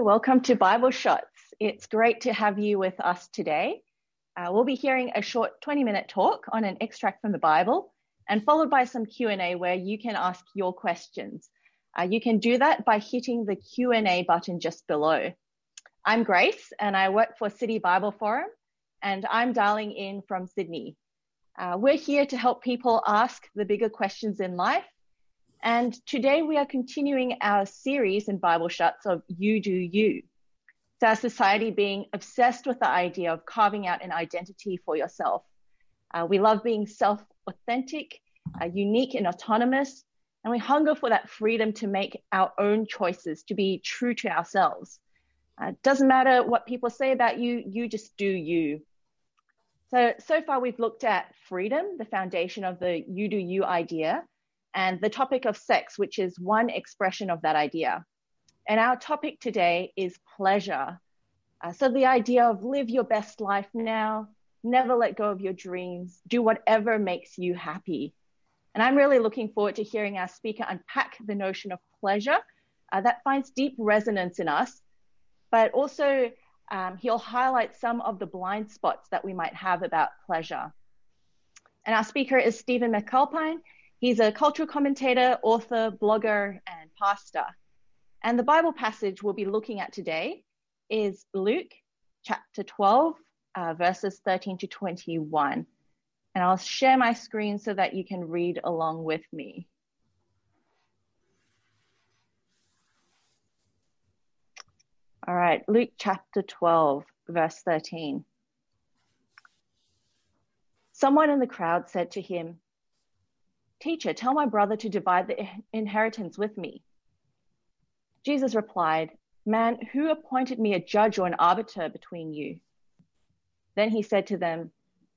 Welcome to Bible Shots. It's great to have you with us today. Uh, we'll be hearing a short 20 minute talk on an extract from the Bible and followed by some Q&A where you can ask your questions. Uh, you can do that by hitting the Q&A button just below. I'm Grace and I work for City Bible Forum and I'm dialing in from Sydney. Uh, we're here to help people ask the bigger questions in life. And today we are continuing our series in Bible Shots of You Do You. It's our society being obsessed with the idea of carving out an identity for yourself. Uh, we love being self authentic, uh, unique, and autonomous. And we hunger for that freedom to make our own choices, to be true to ourselves. Uh, doesn't matter what people say about you, you just do you. So, so far we've looked at freedom, the foundation of the you do you idea, and the topic of sex, which is one expression of that idea. And our topic today is pleasure. Uh, so the idea of live your best life now, never let go of your dreams, do whatever makes you happy. And I'm really looking forward to hearing our speaker unpack the notion of pleasure uh, that finds deep resonance in us, but also um, he'll highlight some of the blind spots that we might have about pleasure. And our speaker is Stephen McAlpine. He's a cultural commentator, author, blogger, and pastor. And the Bible passage we'll be looking at today is Luke chapter 12, uh, verses 13 to 21. And I'll share my screen so that you can read along with me. All right, Luke chapter 12, verse 13. Someone in the crowd said to him, Teacher, tell my brother to divide the inheritance with me. Jesus replied, Man, who appointed me a judge or an arbiter between you? Then he said to them,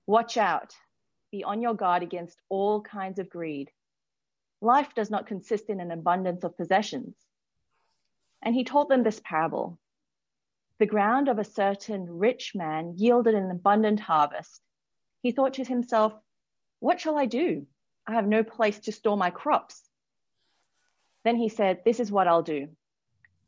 Watch out, be on your guard against all kinds of greed. Life does not consist in an abundance of possessions. And he told them this parable the ground of a certain rich man yielded an abundant harvest. He thought to himself, What shall I do? I have no place to store my crops. Then he said, This is what I'll do.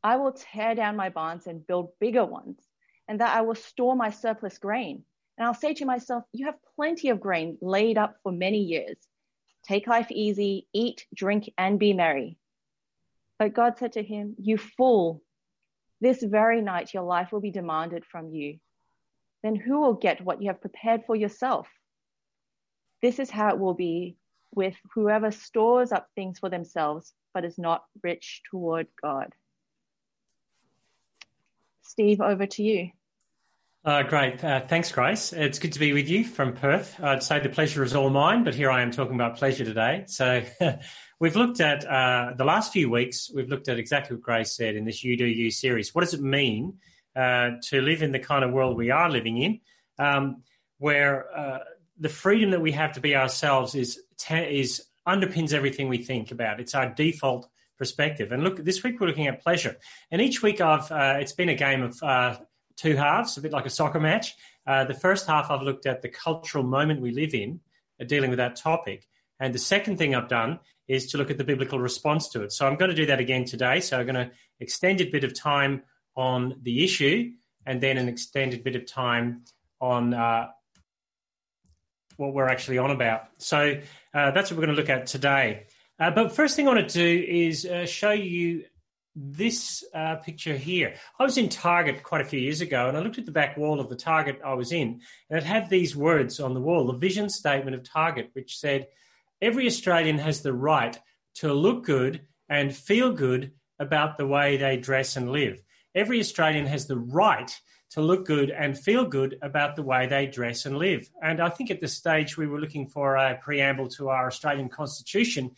I will tear down my barns and build bigger ones, and that I will store my surplus grain. And I'll say to myself, You have plenty of grain laid up for many years. Take life easy, eat, drink, and be merry. But God said to him, You fool, this very night your life will be demanded from you. Then who will get what you have prepared for yourself? This is how it will be with whoever stores up things for themselves, but is not rich toward God. Steve, over to you. Uh, great. Uh, thanks, Grace. It's good to be with you from Perth. I'd say the pleasure is all mine, but here I am talking about pleasure today. So We've looked at uh, the last few weeks, we've looked at exactly what Grace said in this You Do You series. What does it mean uh, to live in the kind of world we are living in, um, where uh, the freedom that we have to be ourselves is, is underpins everything we think about? It's our default perspective. And look, this week we're looking at pleasure. And each week I've, uh, it's been a game of uh, two halves, a bit like a soccer match. Uh, the first half I've looked at the cultural moment we live in, dealing with that topic. And the second thing I've done is to look at the biblical response to it. So I'm going to do that again today. So I'm going to extended bit of time on the issue and then an extended bit of time on uh, what we're actually on about. So uh, that's what we're going to look at today. Uh, but first thing I want to do is uh, show you this uh, picture here. I was in Target quite a few years ago and I looked at the back wall of the Target I was in and it had these words on the wall, the vision statement of Target, which said, every Australian has the right to look good and feel good about the way they dress and live. Every Australian has the right to look good and feel good about the way they dress and live. And I think at this stage we were looking for a preamble to our Australian Constitution.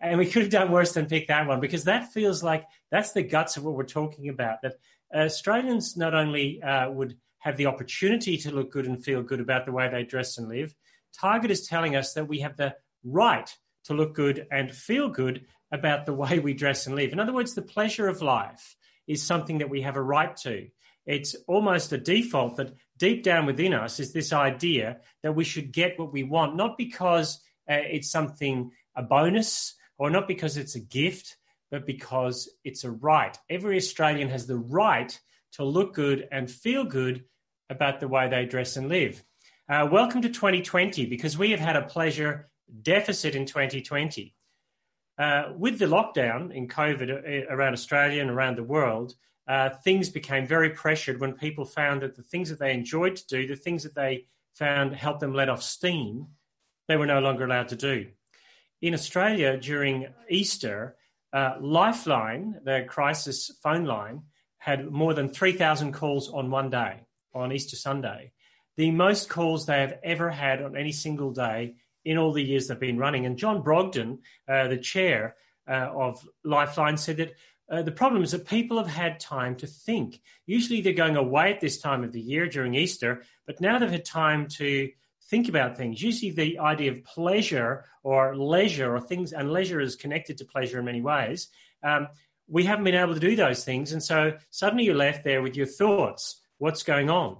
And we could have done worse than pick that one because that feels like that's the guts of what we're talking about. That Australians not only uh, would have the opportunity to look good and feel good about the way they dress and live, Target is telling us that we have the right to look good and feel good about the way we dress and live. In other words, the pleasure of life is something that we have a right to. It's almost a default that deep down within us is this idea that we should get what we want, not because uh, it's something, a bonus, or not because it's a gift, but because it's a right. Every Australian has the right to look good and feel good about the way they dress and live. Uh, welcome to 2020 because we have had a pleasure deficit in 2020. Uh, with the lockdown in COVID uh, around Australia and around the world, uh, things became very pressured when people found that the things that they enjoyed to do, the things that they found helped them let off steam, they were no longer allowed to do. In Australia during Easter, uh, Lifeline, the crisis phone line, had more than 3,000 calls on one day, on Easter Sunday. The most calls they have ever had on any single day in all the years they've been running. And John Brogden, uh, the chair uh, of Lifeline, said that uh, the problem is that people have had time to think. Usually they're going away at this time of the year during Easter, but now they've had time to think about things. Usually the idea of pleasure or leisure or things, and leisure is connected to pleasure in many ways. Um, we haven't been able to do those things. And so suddenly you're left there with your thoughts. What's going on?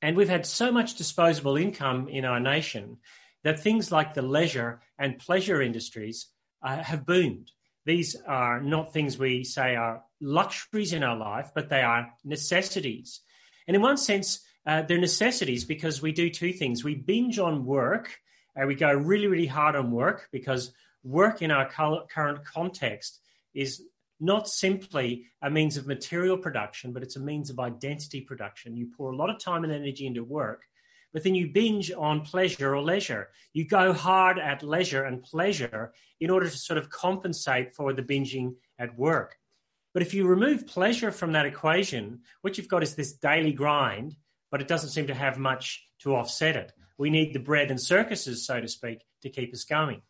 And we've had so much disposable income in our nation that things like the leisure and pleasure industries uh, have boomed. These are not things we say are luxuries in our life, but they are necessities. And in one sense, uh, they're necessities because we do two things. We binge on work, and we go really, really hard on work because work in our current context is not simply a means of material production, but it's a means of identity production. You pour a lot of time and energy into work but then you binge on pleasure or leisure. You go hard at leisure and pleasure in order to sort of compensate for the binging at work. But if you remove pleasure from that equation, what you've got is this daily grind, but it doesn't seem to have much to offset it. We need the bread and circuses, so to speak, to keep us going.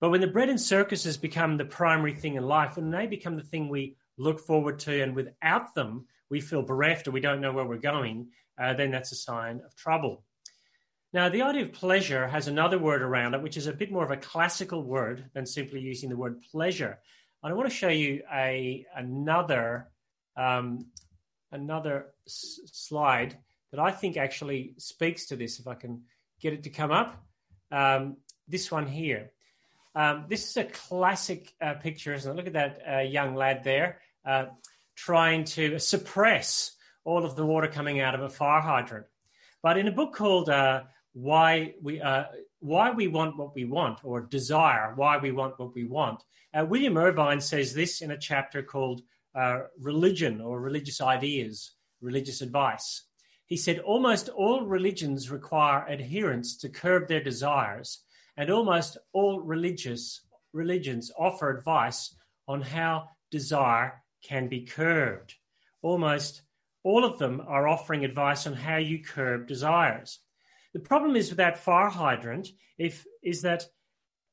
But when the bread and circuses become the primary thing in life, when they become the thing we look forward to, and without them we feel bereft or we don't know where we're going, uh, then that's a sign of trouble. Now, the idea of pleasure has another word around it, which is a bit more of a classical word than simply using the word pleasure. And I want to show you a another um, another s- slide that I think actually speaks to this. If I can get it to come up, um, this one here. Um, this is a classic uh, picture, isn't it? Look at that uh, young lad there uh, trying to suppress all of the water coming out of a fire hydrant. But in a book called uh, why we uh, why we want what we want or desire why we want what we want. Uh, William Irvine says this in a chapter called uh, "Religion" or "Religious Ideas," religious advice. He said almost all religions require adherents to curb their desires, and almost all religious religions offer advice on how desire can be curbed. Almost all of them are offering advice on how you curb desires. The problem is with that fire hydrant, if is that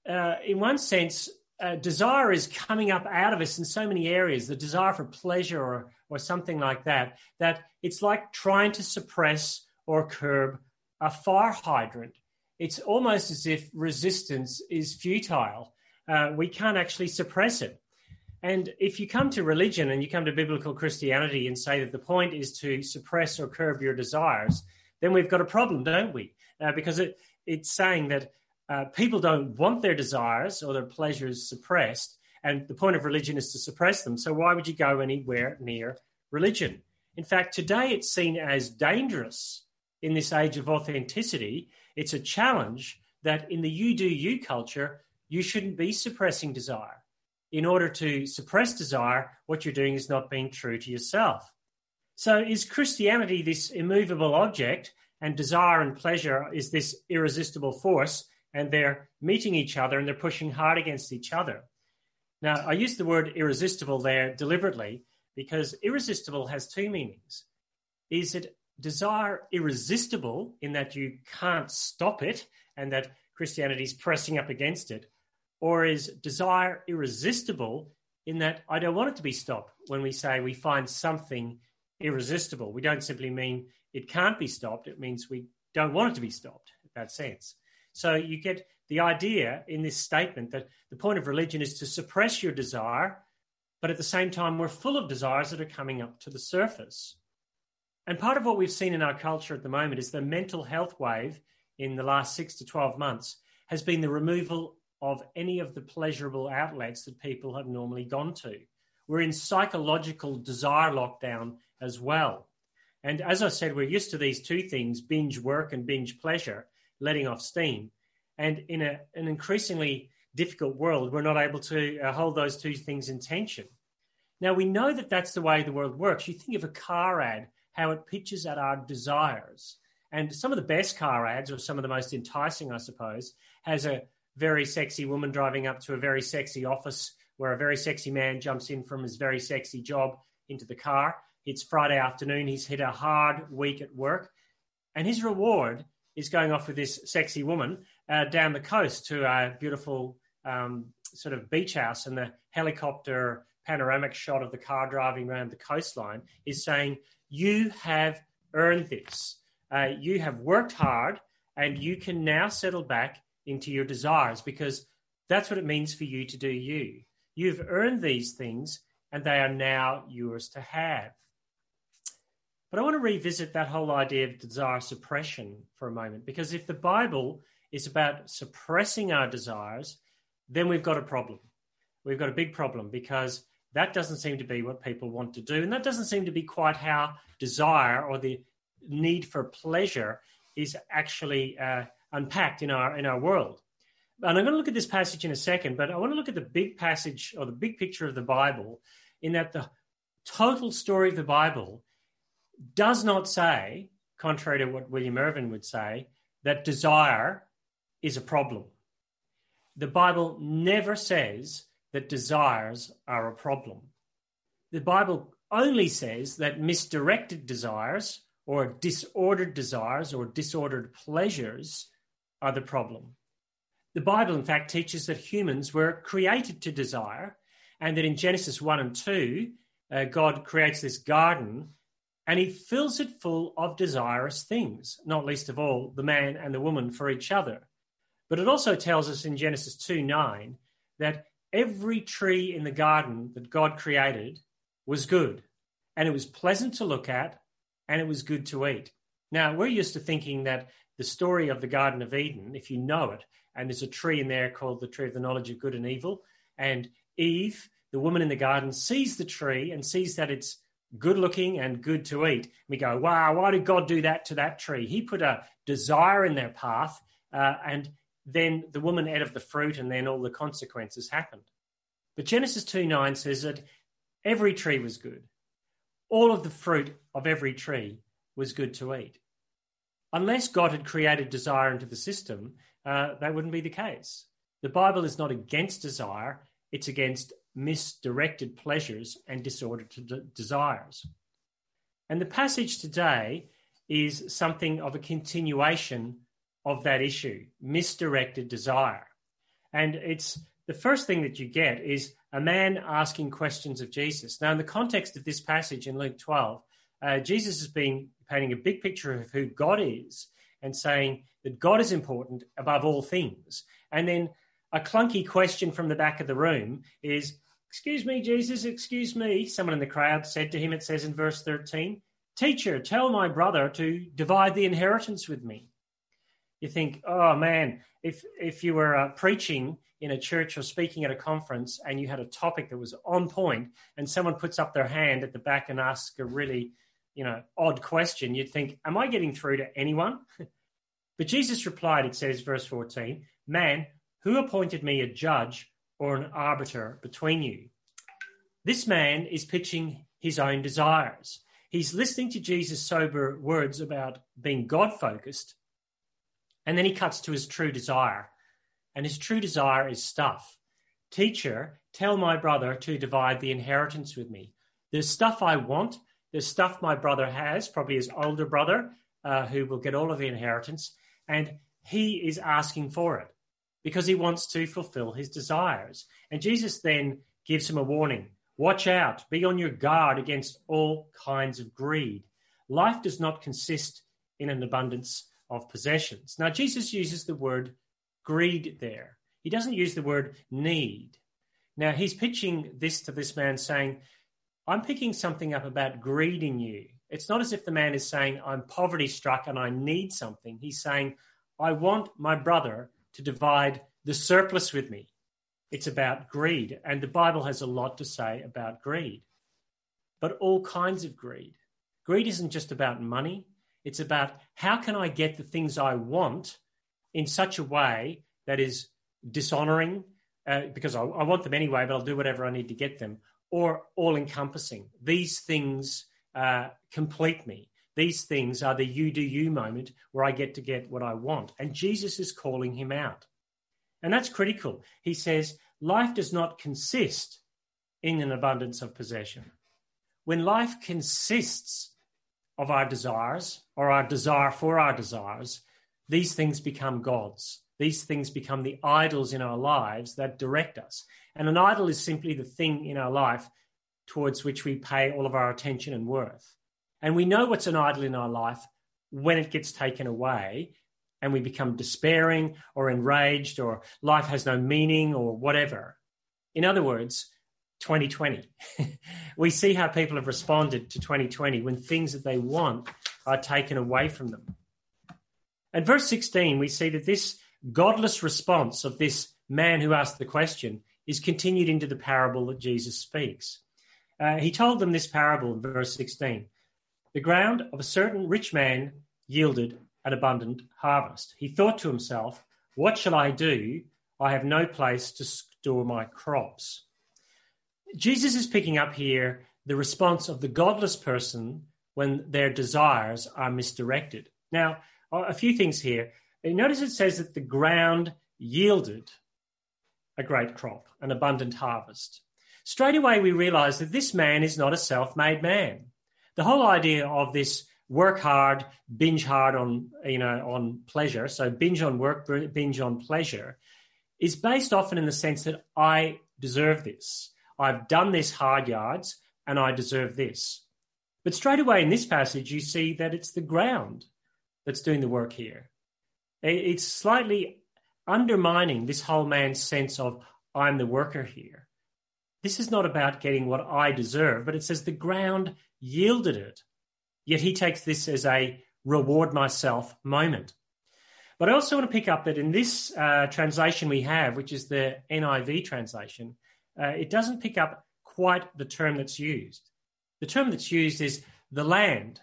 uh, in one sense, uh, desire is coming up out of us in so many areas. The desire for pleasure or or something like that. That it's like trying to suppress or curb a fire hydrant. It's almost as if resistance is futile. Uh, we can't actually suppress it. And if you come to religion and you come to biblical Christianity and say that the point is to suppress or curb your desires, then we've got a problem, don't we? Uh, because it, it's saying that uh, people don't want their desires or their pleasures suppressed, and the point of religion is to suppress them. So why would you go anywhere near religion? In fact, today it's seen as dangerous in this age of authenticity. It's a challenge that in the you do you culture, you shouldn't be suppressing desire. In order to suppress desire, what you're doing is not being true to yourself. So, is Christianity this immovable object, and desire and pleasure is this irresistible force, and they're meeting each other and they're pushing hard against each other? Now, I use the word irresistible there deliberately because irresistible has two meanings. Is it desire irresistible in that you can't stop it and that Christianity is pressing up against it? Or is desire irresistible in that I don't want it to be stopped when we say we find something irresistible. We don't simply mean it can't be stopped, it means we don't want it to be stopped, in that sense. So you get the idea in this statement that the point of religion is to suppress your desire, but at the same time, we're full of desires that are coming up to the surface. And part of what we've seen in our culture at the moment is the mental health wave in the last six to 12 months has been the removal of any of the pleasurable outlets that people have normally gone to. We're in psychological desire lockdown as well. And as I said, we're used to these two things binge work and binge pleasure, letting off steam. And in a, an increasingly difficult world, we're not able to uh, hold those two things in tension. Now, we know that that's the way the world works. You think of a car ad, how it pitches at our desires. And some of the best car ads, or some of the most enticing, I suppose, has a very sexy woman driving up to a very sexy office where a very sexy man jumps in from his very sexy job into the car. It's Friday afternoon. He's had a hard week at work. And his reward is going off with this sexy woman uh, down the coast to a beautiful um, sort of beach house. And the helicopter panoramic shot of the car driving around the coastline is saying, You have earned this. Uh, you have worked hard and you can now settle back into your desires because that's what it means for you to do you. You've earned these things and they are now yours to have. But I want to revisit that whole idea of desire suppression for a moment because if the Bible is about suppressing our desires, then we've got a problem. We've got a big problem because that doesn't seem to be what people want to do. And that doesn't seem to be quite how desire or the need for pleasure is actually uh, unpacked in our in our world. And I'm going to look at this passage in a second, but I want to look at the big passage or the big picture of the Bible in that the total story of the Bible does not say, contrary to what William Irvine would say, that desire is a problem. The Bible never says that desires are a problem. The Bible only says that misdirected desires or disordered desires or disordered pleasures are the problem. The Bible, in fact, teaches that humans were created to desire, and that in Genesis 1 and 2, uh, God creates this garden and he fills it full of desirous things, not least of all the man and the woman for each other. But it also tells us in Genesis 2 9 that every tree in the garden that God created was good, and it was pleasant to look at, and it was good to eat. Now, we're used to thinking that the story of the Garden of Eden, if you know it, and there's a tree in there called the tree of the knowledge of good and evil, and Eve, the woman in the garden, sees the tree and sees that it's good looking and good to eat. We go, wow, why did God do that to that tree? He put a desire in their path, uh, and then the woman ate of the fruit, and then all the consequences happened. But Genesis 2 9 says that every tree was good. All of the fruit of every tree was good to eat. Unless God had created desire into the system, uh, that wouldn't be the case. The Bible is not against desire, it's against misdirected pleasures and disordered desires. And the passage today is something of a continuation of that issue misdirected desire. And it's the first thing that you get is a man asking questions of Jesus. Now, in the context of this passage in Luke 12, uh, Jesus has been painting a big picture of who God is and saying that God is important above all things. And then a clunky question from the back of the room is, Excuse me, Jesus, excuse me. Someone in the crowd said to him, it says in verse 13, Teacher, tell my brother to divide the inheritance with me. You think, oh man, if, if you were uh, preaching in a church or speaking at a conference and you had a topic that was on point and someone puts up their hand at the back and asks a really, you know, odd question, you'd think, am I getting through to anyone? but Jesus replied, it says, verse 14, man, who appointed me a judge or an arbiter between you? This man is pitching his own desires. He's listening to Jesus' sober words about being God focused, and then he cuts to his true desire. And his true desire is stuff. Teacher, tell my brother to divide the inheritance with me. There's stuff I want. There's stuff my brother has, probably his older brother, uh, who will get all of the inheritance. And he is asking for it because he wants to fulfill his desires. And Jesus then gives him a warning watch out, be on your guard against all kinds of greed. Life does not consist in an abundance of possessions. Now, Jesus uses the word greed there, he doesn't use the word need. Now, he's pitching this to this man saying, I'm picking something up about greed in you. It's not as if the man is saying, I'm poverty struck and I need something. He's saying, I want my brother to divide the surplus with me. It's about greed. And the Bible has a lot to say about greed, but all kinds of greed. Greed isn't just about money, it's about how can I get the things I want in such a way that is dishonoring, uh, because I, I, want them anyway, but I'll do whatever I need to get them, or all encompassing. These things uh, complete me. These things are the you do you moment where I get to get what I want. And Jesus is calling him out. And that's critical. He says, life does not consist in an abundance of possession. When life consists of our desires or our desire for our desires, these things become gods. These things become the idols in our lives that direct us. And an idol is simply the thing in our life towards which we pay all of our attention and worth. And we know what's an idol in our life when it gets taken away and we become despairing or enraged or life has no meaning or whatever. In other words, 2020. we see how people have responded to 2020 when things that they want are taken away from them. At verse 16, we see that this godless response of this man who asked the question is continued into the parable that Jesus speaks. Uh, he told them this parable in verse 16 The ground of a certain rich man yielded an abundant harvest. He thought to himself, What shall I do? I have no place to store my crops. Jesus is picking up here the response of the godless person when their desires are misdirected. Now, a few things here. Notice it says that the ground yielded a great crop, an abundant harvest. Straight away, we realize that this man is not a self made man. The whole idea of this work hard, binge hard on you know on pleasure. So binge on work, binge on pleasure, is based often in the sense that I deserve this. I've done this hard yards, and I deserve this. But straight away in this passage, you see that it's the ground that's doing the work here. It's slightly undermining this whole man's sense of I'm the worker here. This is not about getting what I deserve, but it says the ground yielded it. Yet he takes this as a reward myself moment. But I also want to pick up that in this uh, translation we have, which is the NIV translation, uh, it doesn't pick up quite the term that's used. The term that's used is the land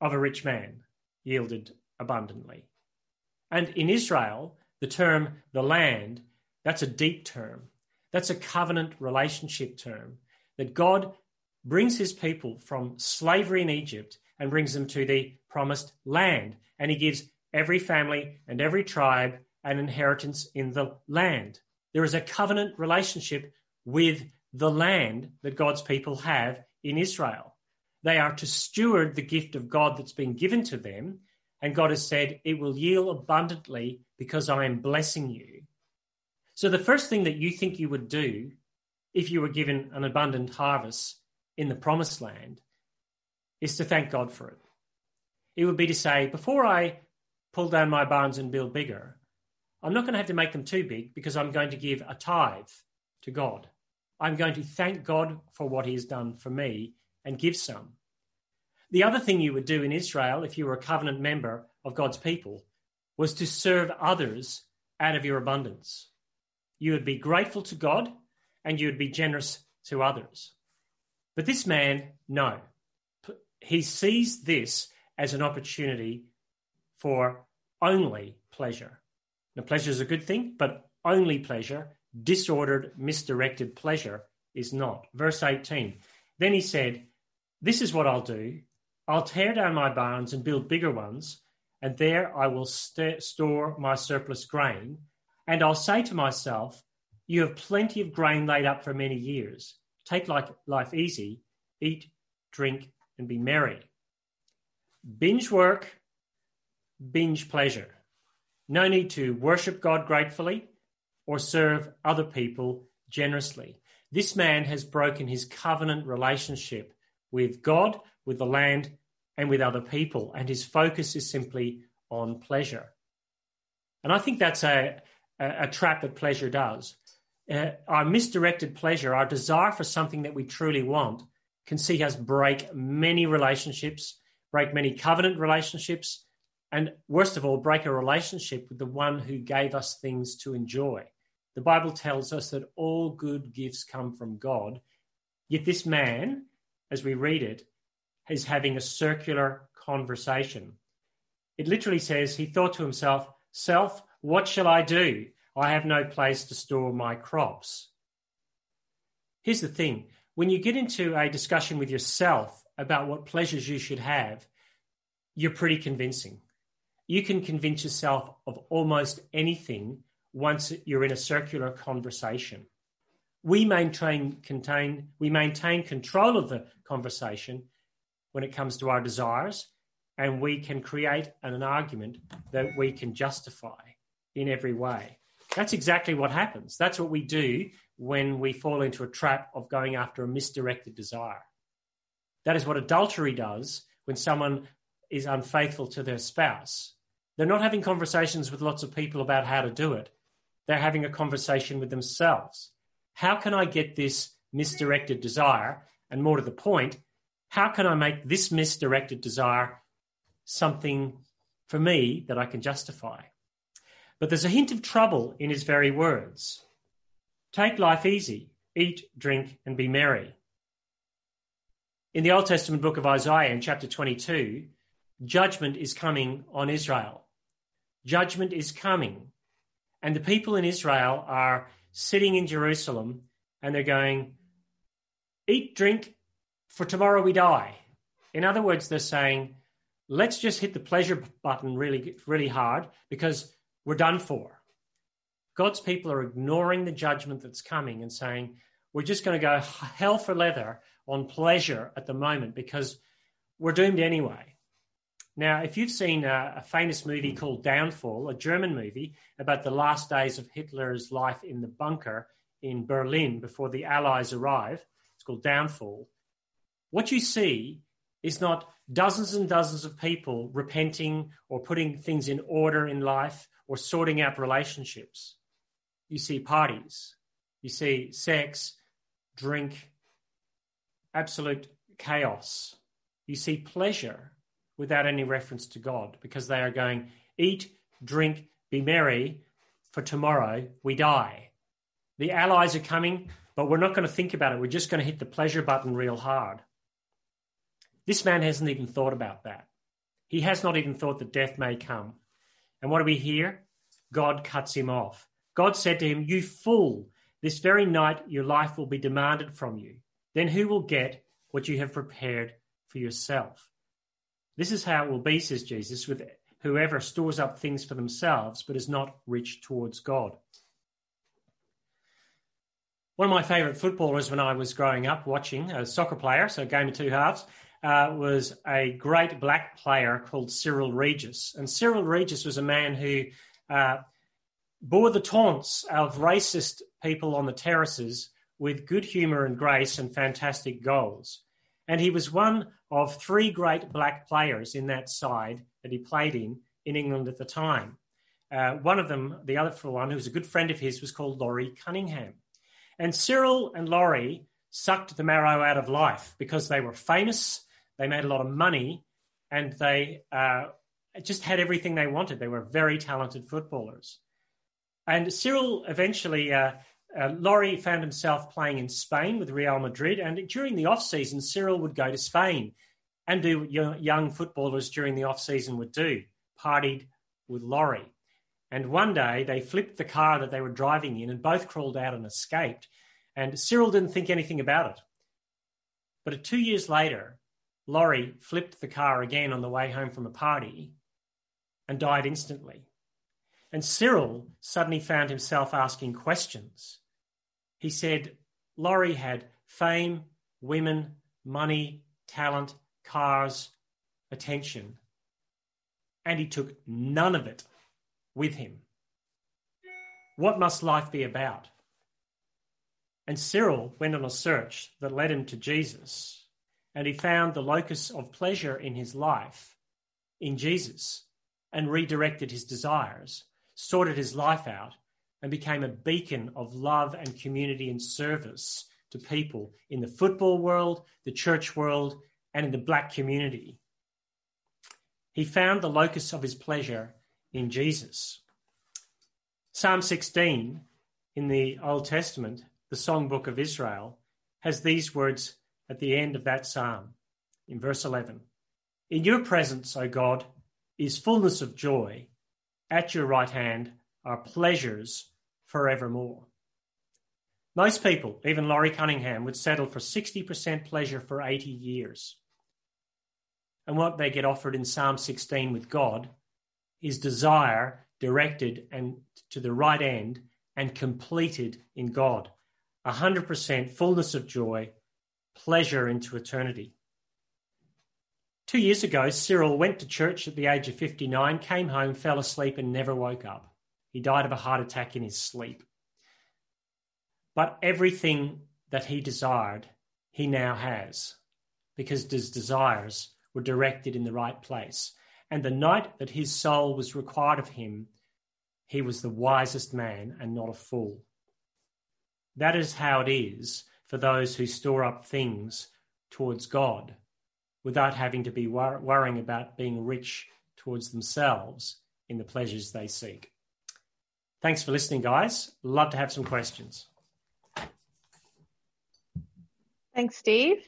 of a rich man yielded abundantly. And in Israel, the term the land, that's a deep term. That's a covenant relationship term that God brings his people from slavery in Egypt and brings them to the promised land. And he gives every family and every tribe an inheritance in the land. There is a covenant relationship with the land that God's people have in Israel. They are to steward the gift of God that's been given to them. And God has said, It will yield abundantly because I am blessing you. So, the first thing that you think you would do if you were given an abundant harvest in the promised land is to thank God for it. It would be to say, before I pull down my barns and build bigger, I'm not going to have to make them too big because I'm going to give a tithe to God. I'm going to thank God for what He has done for me and give some. The other thing you would do in Israel, if you were a covenant member of God's people, was to serve others out of your abundance. You would be grateful to God and you would be generous to others. But this man, no. He sees this as an opportunity for only pleasure. Now, pleasure is a good thing, but only pleasure, disordered, misdirected pleasure is not. Verse 18 Then he said, This is what I'll do. I'll tear down my barns and build bigger ones, and there I will st- store my surplus grain. And I'll say to myself, You have plenty of grain laid up for many years. Take life easy, eat, drink, and be merry. Binge work, binge pleasure. No need to worship God gratefully or serve other people generously. This man has broken his covenant relationship with God, with the land, and with other people. And his focus is simply on pleasure. And I think that's a, a, trap that pleasure does. Uh, our misdirected pleasure, our desire for something that we truly want, can see us break many relationships, break many covenant relationships, and worst of all, break a relationship with the one who gave us things to enjoy. The Bible tells us that all good gifts come from God. Yet this man, as we read it, is having a circular conversation. It literally says he thought to himself, Self, what shall I do? I have no place to store my crops. Here's the thing when you get into a discussion with yourself about what pleasures you should have, you're pretty convincing. You can convince yourself of almost anything once you're in a circular conversation. We maintain, contain, we maintain control of the conversation when it comes to our desires, and we can create an argument that we can justify in every way. That's exactly what happens. That's what we do when we fall into a trap of going after a misdirected desire. That is what adultery does when someone is unfaithful to their spouse. They're not having conversations with lots of people about how to do it. They're having a conversation with themselves. How can I get this misdirected desire? And more to the point, how can I make this misdirected desire something for me that I can justify? But there's a hint of trouble in his very words. Take life easy, eat, drink, and be merry. In the Old Testament book of Isaiah, in chapter 22, judgment is coming on Israel. Judgment is coming. And the people in Israel are sitting in Jerusalem and they're going, Eat, drink, for tomorrow we die. In other words, they're saying, let's just hit the pleasure button really, really hard because we're done for. God's people are ignoring the judgment that's coming and saying, we're just going to go hell for leather on pleasure at the moment because we're doomed anyway. Now, if you've seen a, a, famous movie called Downfall, a German movie about the last days of Hitler's life in the bunker in Berlin before the Allies arrive, it's called Downfall what you see is not dozens and dozens of people repenting or putting things in order in life or sorting out relationships. You see parties, you see sex, drink, absolute chaos. You see pleasure without any reference to God because they are going, eat, drink, be merry, for tomorrow we die. The allies are coming, but we're not going to think about it. We're just going to hit the pleasure button real hard. This man hasn't even thought about that. He has not even thought that death may come. And what do we hear? God cuts him off. God said to him, You fool, this very night your life will be demanded from you. Then who will get what you have prepared for yourself? This is how it will be, says Jesus, with whoever stores up things for themselves but is not rich towards God. One of my favourite footballers when I was growing up watching, a soccer player, so a game of two halves, uh, was a great black player called Cyril Regis. And Cyril Regis was a man who uh, bore the taunts of racist people on the terraces with good humour and grace and fantastic goals. And he was one of three great black players in that side that he played in in England at the time. Uh, one of them, the other for one, who was a good friend of his, was called Laurie Cunningham. And Cyril and Laurie sucked the marrow out of life because they were famous they made a lot of money, and they uh, just had everything they wanted. They were very talented footballers. And Cyril eventually, uh, uh, Laurie found himself playing in Spain with Real Madrid. And during the off season, Cyril would go to Spain and do what young footballers during the off season would do partied with Laurie. And one day they flipped the car that they were driving in and both crawled out and escaped. And Cyril didn't think anything about it. But two years later, Laurie flipped the car again on the way home from a party and died instantly. And Cyril suddenly found himself asking questions. He said Laurie had fame, women, money, talent, cars, attention, and he took none of it with him. What must life be about? And Cyril went on a search that led him to Jesus and he found the locus of pleasure in his life in Jesus and redirected his desires, sorted his life out, and became a beacon of love and community and service to people in the football world, the church world, and in the black community. He found the locus of his pleasure in Jesus. Psalm 16 in the Old Testament, the songbook of Israel, has these words at the end of that psalm in verse 11 In your presence, O God, is fullness of joy. At your right hand are pleasures forevermore. Most people, even Laurie Cunningham, would settle for 60% pleasure for 80 years. And what they get offered in Psalm 16 with God is desire directed and to the right end and completed in God. 100% fullness of joy, pleasure into eternity. Two years ago, Cyril went to church at the age of 59, came home, fell asleep, and never woke up. He died of a heart attack in his sleep. But everything that he desired, he now has, because his desires were directed in the right place. And the night that his soul was required of him, he was the wisest man and not a fool. That is how it is for those who store up things towards God without having to be wor- worrying about being rich towards themselves in the pleasures they seek. Thanks for listening, guys. Love to have some questions. Thanks, Steve.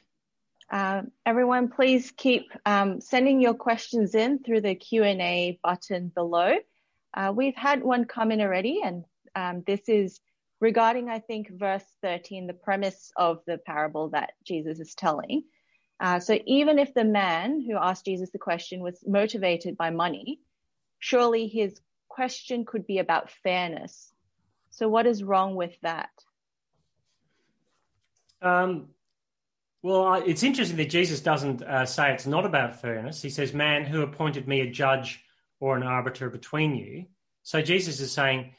Uh, everyone, please keep um, sending your questions in through the Q&A button below. Uh, we've had one come in already, and um, this is regarding, I think, verse 13, the premise of the parable that Jesus is telling. Uh, so even if the man who asked Jesus the question was motivated by money, surely his question could be about fairness. So what is wrong with that? Um, well, it's interesting that Jesus doesn't uh, say it's not about fairness. He says, Man, who appointed me a judge or an arbiter between you? So Jesus is saying,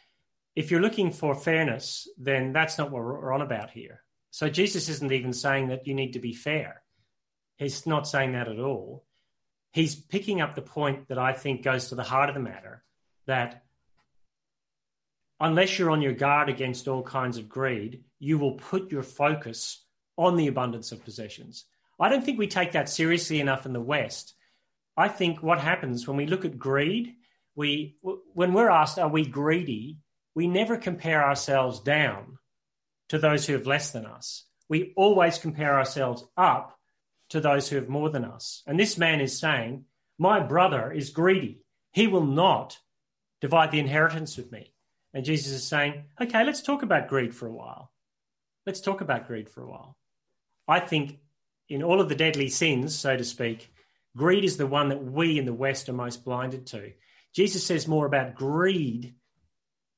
if you're looking for fairness, then that's not what we're on about here. So Jesus isn't even saying that you need to be fair. He's not saying that at all. He's picking up the point that I think goes to the heart of the matter that unless you're on your guard against all kinds of greed, you will put your focus on the abundance of possessions. I don't think we take that seriously enough in the West. I think what happens when we look at greed, we when we're asked, are we greedy? We never compare ourselves down to those who have less than us. We always compare ourselves up to those who have more than us. And this man is saying, My brother is greedy. He will not divide the inheritance with me. And Jesus is saying, Okay, let's talk about greed for a while. Let's talk about greed for a while. I think in all of the deadly sins, so to speak, greed is the one that we in the West are most blinded to. Jesus says more about greed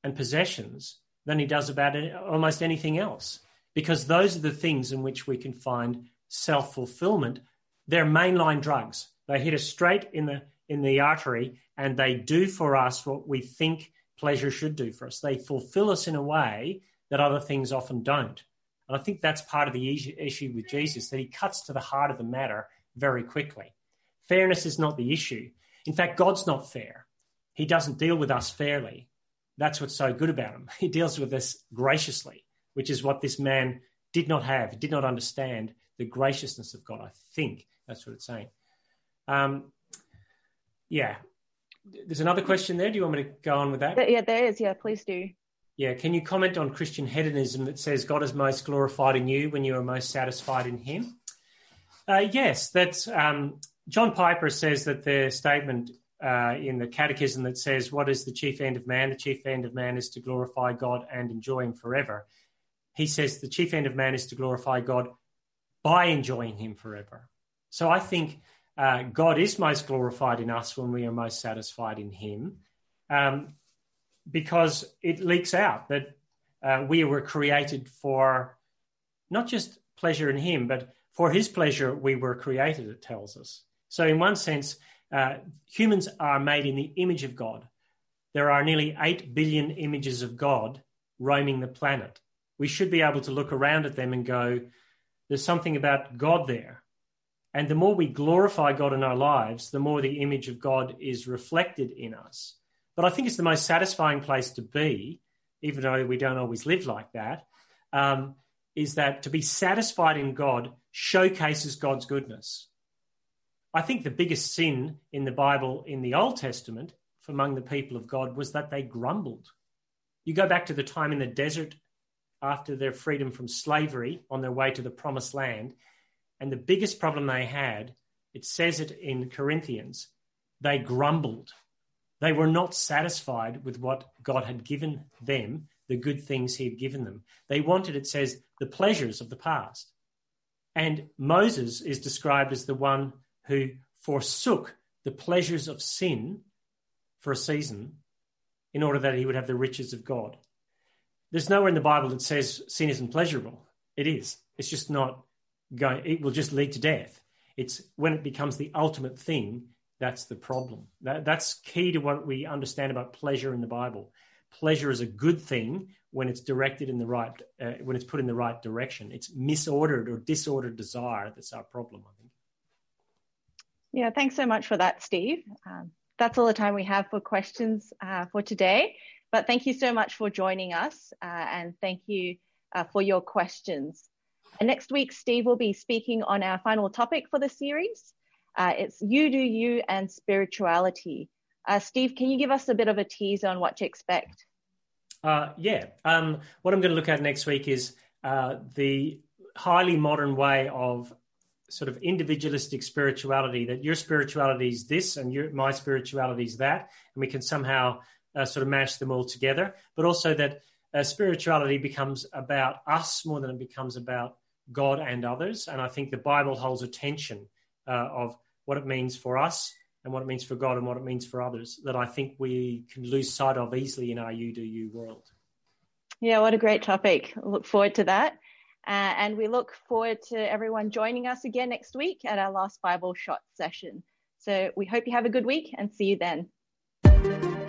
and possessions than he does about almost anything else, because those are the things in which we can find self fulfillment. They're mainline drugs. They hit us straight in the in the artery, and they do for us what we think pleasure should do for us. They fulfill us in a way that other things often don't. And I think that's part of the issue with Jesus, that he cuts to the heart of the matter very quickly. Fairness is not the issue. In fact, God's not fair. He doesn't deal with us fairly. That's what's so good about him. He deals with us graciously, which is what this man did not have. He did not understand the graciousness of God. I think that's what it's saying. Um, yeah. There's another question there. Do you want me to go on with that? Yeah, there is. Yeah, please do. Yeah, can you comment on Christian hedonism that says God is most glorified in you when you are most satisfied in Him? Uh, yes, that's um, John Piper says that the statement uh, in the Catechism that says, "What is the chief end of man? The chief end of man is to glorify God and enjoy Him forever." He says the chief end of man is to glorify God by enjoying Him forever. So I think uh, God is most glorified in us when we are most satisfied in Him. Um, because it leaks out that uh, we were created for not just pleasure in Him, but for His pleasure we were created, it tells us. So, in one sense, uh, humans are made in the image of God. There are nearly 8 billion images of God roaming the planet. We should be able to look around at them and go, there's something about God there. And the more we glorify God in our lives, the more the image of God is reflected in us. But I think it's the most satisfying place to be, even though we don't always live like that. Um, is that to be satisfied in God showcases God's goodness. I think the biggest sin in the Bible in the Old Testament among the people of God was that they grumbled. You go back to the time in the desert after their freedom from slavery on their way to the promised land, and the biggest problem they had, it says it in Corinthians, they grumbled. They were not satisfied with what God had given them, the good things He had given them. They wanted, it says, the pleasures of the past. And Moses is described as the one who forsook the pleasures of sin for a season in order that he would have the riches of God. There's nowhere in the Bible that says sin isn't pleasurable. It is. It's just not going, it will just lead to death. It's when it becomes the ultimate thing that's the problem. That, that's key to what we understand about pleasure in the Bible. Pleasure is a good thing when it's directed in the right, uh, when it's put in the right direction. It's misordered or disordered desire that's our problem. Yeah, thanks so much for that, Steve. Um, that's all the time we have for questions uh, for today. But thank you so much for joining us uh, and thank you uh, for your questions. And next week, Steve will be speaking on our final topic for the series. Uh, it's You Do You and Spirituality. Uh, Steve, can you give us a bit of a tease on what to expect? Uh, yeah. Um, what I'm going to look at next week is the highly modern way of sort of individualistic spirituality that your spirituality is this and your, my spirituality is that, and we can somehow uh, sort of mash them all together, but also that uh, spirituality becomes about us more than it becomes about God and others. And I think the Bible holds a tension uh, of what it means for us and what it means for God and what it means for others that I think we can lose sight of easily in our you do you world. Yeah, what a great topic. look forward to that. Uh, and we look forward to everyone joining us again next week at our last Bible shot session. So we hope you have a good week and see you then.